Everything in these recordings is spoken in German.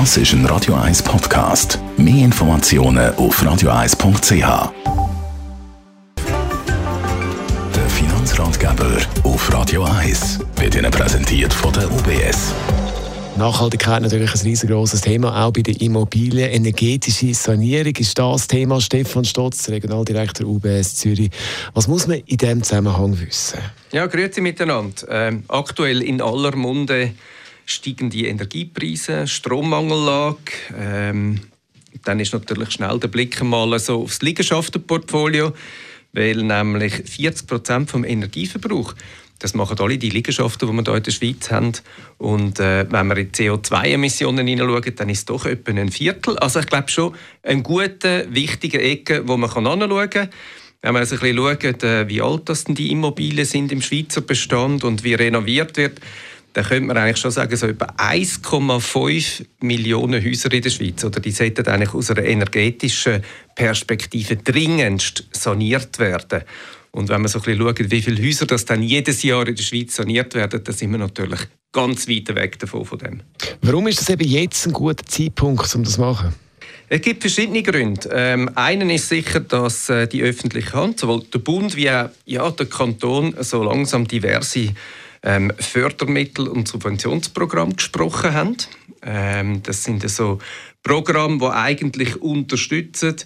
Das ist ein Radio 1 Podcast. Mehr Informationen auf radio1.ch. Der Finanzratgeber auf Radio 1 wird Ihnen präsentiert von der UBS. Nachhaltigkeit natürlich ein riesengroßes Thema, auch bei der Immobilien. Energetische Sanierung ist das Thema. Stefan Stotz, Regionaldirektor UBS Zürich. Was muss man in diesem Zusammenhang wissen? Ja, grüezi miteinander. Ähm, aktuell in aller Munde steigen die Energiepreise, Strommangellage. Ähm, dann ist natürlich schnell der Blick mal so aufs Liegenschaftenportfolio, weil nämlich 40 Prozent vom Energieverbrauch das machen alle die Liegenschaften, die wir hier in der Schweiz haben. Und äh, wenn wir in CO2-Emissionen hineinschauen, dann ist es doch etwa ein Viertel. Also ich glaube schon eine gute, wichtige Ecke, wo man hinschauen kann. Wenn wir also ein bisschen schauen, äh, wie alt das denn die Immobilien sind im Schweizer Bestand und wie renoviert wird, dann könnte man eigentlich schon sagen, so etwa 1,5 Millionen Häuser in der Schweiz, oder die sollten eigentlich aus einer energetischen Perspektive dringendst saniert werden. Und wenn man so ein bisschen schaut, wie viele Häuser das dann jedes Jahr in der Schweiz saniert werden, dann sind wir natürlich ganz weit weg davon von dem. Warum ist das eben jetzt ein guter Zeitpunkt, um das zu machen? Es gibt verschiedene Gründe. Ähm, einen ist sicher, dass äh, die öffentliche Hand, sowohl der Bund wie auch ja, der Kanton, so langsam diverse ähm, Fördermittel und Subventionsprogramme gesprochen haben. Ähm, das sind so Programme, die eigentlich unterstützen,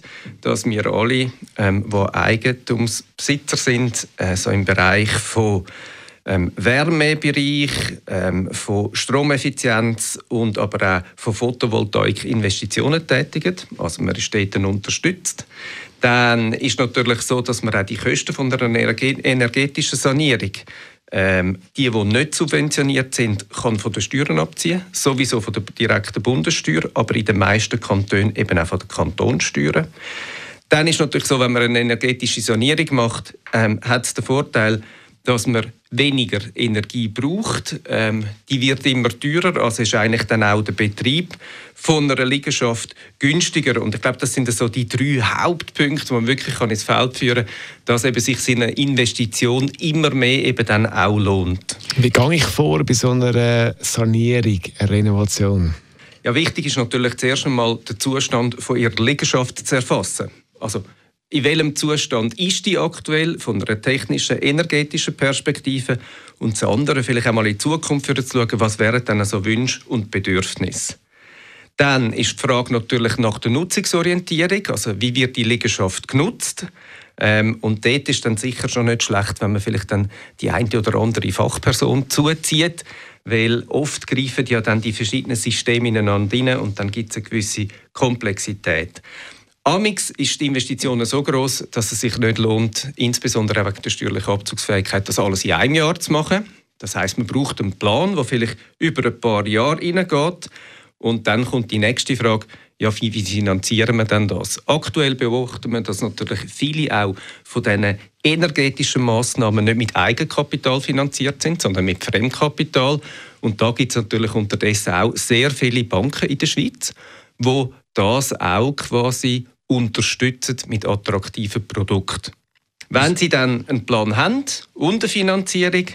dass wir alle, ähm, die Eigentumsbesitzer sind, äh, so im Bereich von ähm, Wärmebereich, ähm, von Stromeffizienz und aber auch von Photovoltaik Investitionen tätigen. Also man ist dort unterstützt. Dann ist natürlich so, dass man auch die Kosten von der energetischen Sanierung ähm, die, die nicht subventioniert sind, kann von den Steuern abziehen, sowieso von der direkten Bundessteuer, aber in den meisten Kantonen eben auch von der Kantonssteuer. Dann ist natürlich so, wenn man eine energetische Sanierung macht, ähm, hat es den Vorteil, dass man weniger Energie braucht. Ähm, die wird immer teurer, also ist eigentlich dann auch der Betrieb von einer Liegenschaft günstiger. Und ich glaube, das sind so die drei Hauptpunkte, die man wirklich ins Feld führen kann, dass eben sich seine Investition immer mehr eben dann auch lohnt. Wie gehe ich vor bei so einer Sanierung, einer Renovation? Ja, wichtig ist natürlich zuerst einmal den Zustand von ihrer Liegenschaft zu erfassen. Also in welchem Zustand ist die aktuell von einer technischen, energetischen Perspektive und das andere vielleicht einmal in die Zukunft für zu schauen, was wären dann so Wünsche und Bedürfnisse. Dann ist die Frage natürlich nach der Nutzungsorientierung, also wie wird die Liegenschaft genutzt. Ähm, und dort ist dann sicher schon nicht schlecht, wenn man vielleicht dann die eine oder andere Fachperson zuzieht, weil oft greifen ja dann die verschiedenen Systeme ineinander rein und dann gibt es eine gewisse Komplexität. Amix ist die Investition so groß, dass es sich nicht lohnt, insbesondere wegen der steuerlichen Abzugsfähigkeit, das alles in einem Jahr zu machen. Das heißt, man braucht einen Plan, der vielleicht über ein paar Jahre hineingeht. Und dann kommt die nächste Frage, ja, wie, finanzieren wir denn das? Aktuell beobachten wir, dass natürlich viele auch von diesen energetischen Massnahmen nicht mit Eigenkapital finanziert sind, sondern mit Fremdkapital. Und da gibt es natürlich unterdessen auch sehr viele Banken in der Schweiz, wo das auch quasi unterstützen mit attraktiven Produkten. Wenn Sie dann einen Plan haben und eine Finanzierung,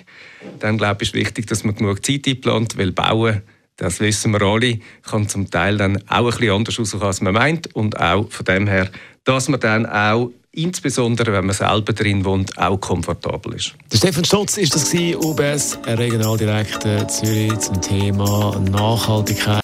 dann glaube ich, ist wichtig, dass man genug Zeit einplant, weil Bauen, das wissen wir alle, kann zum Teil dann auch ein bisschen anders aussehen, als man meint und auch von dem her, dass man dann auch insbesondere wenn man selber drin wohnt, auch komfortabel ist. Der Stefan Stotz ist das UBS, Regionaldirektor Zürich zum Thema Nachhaltigkeit.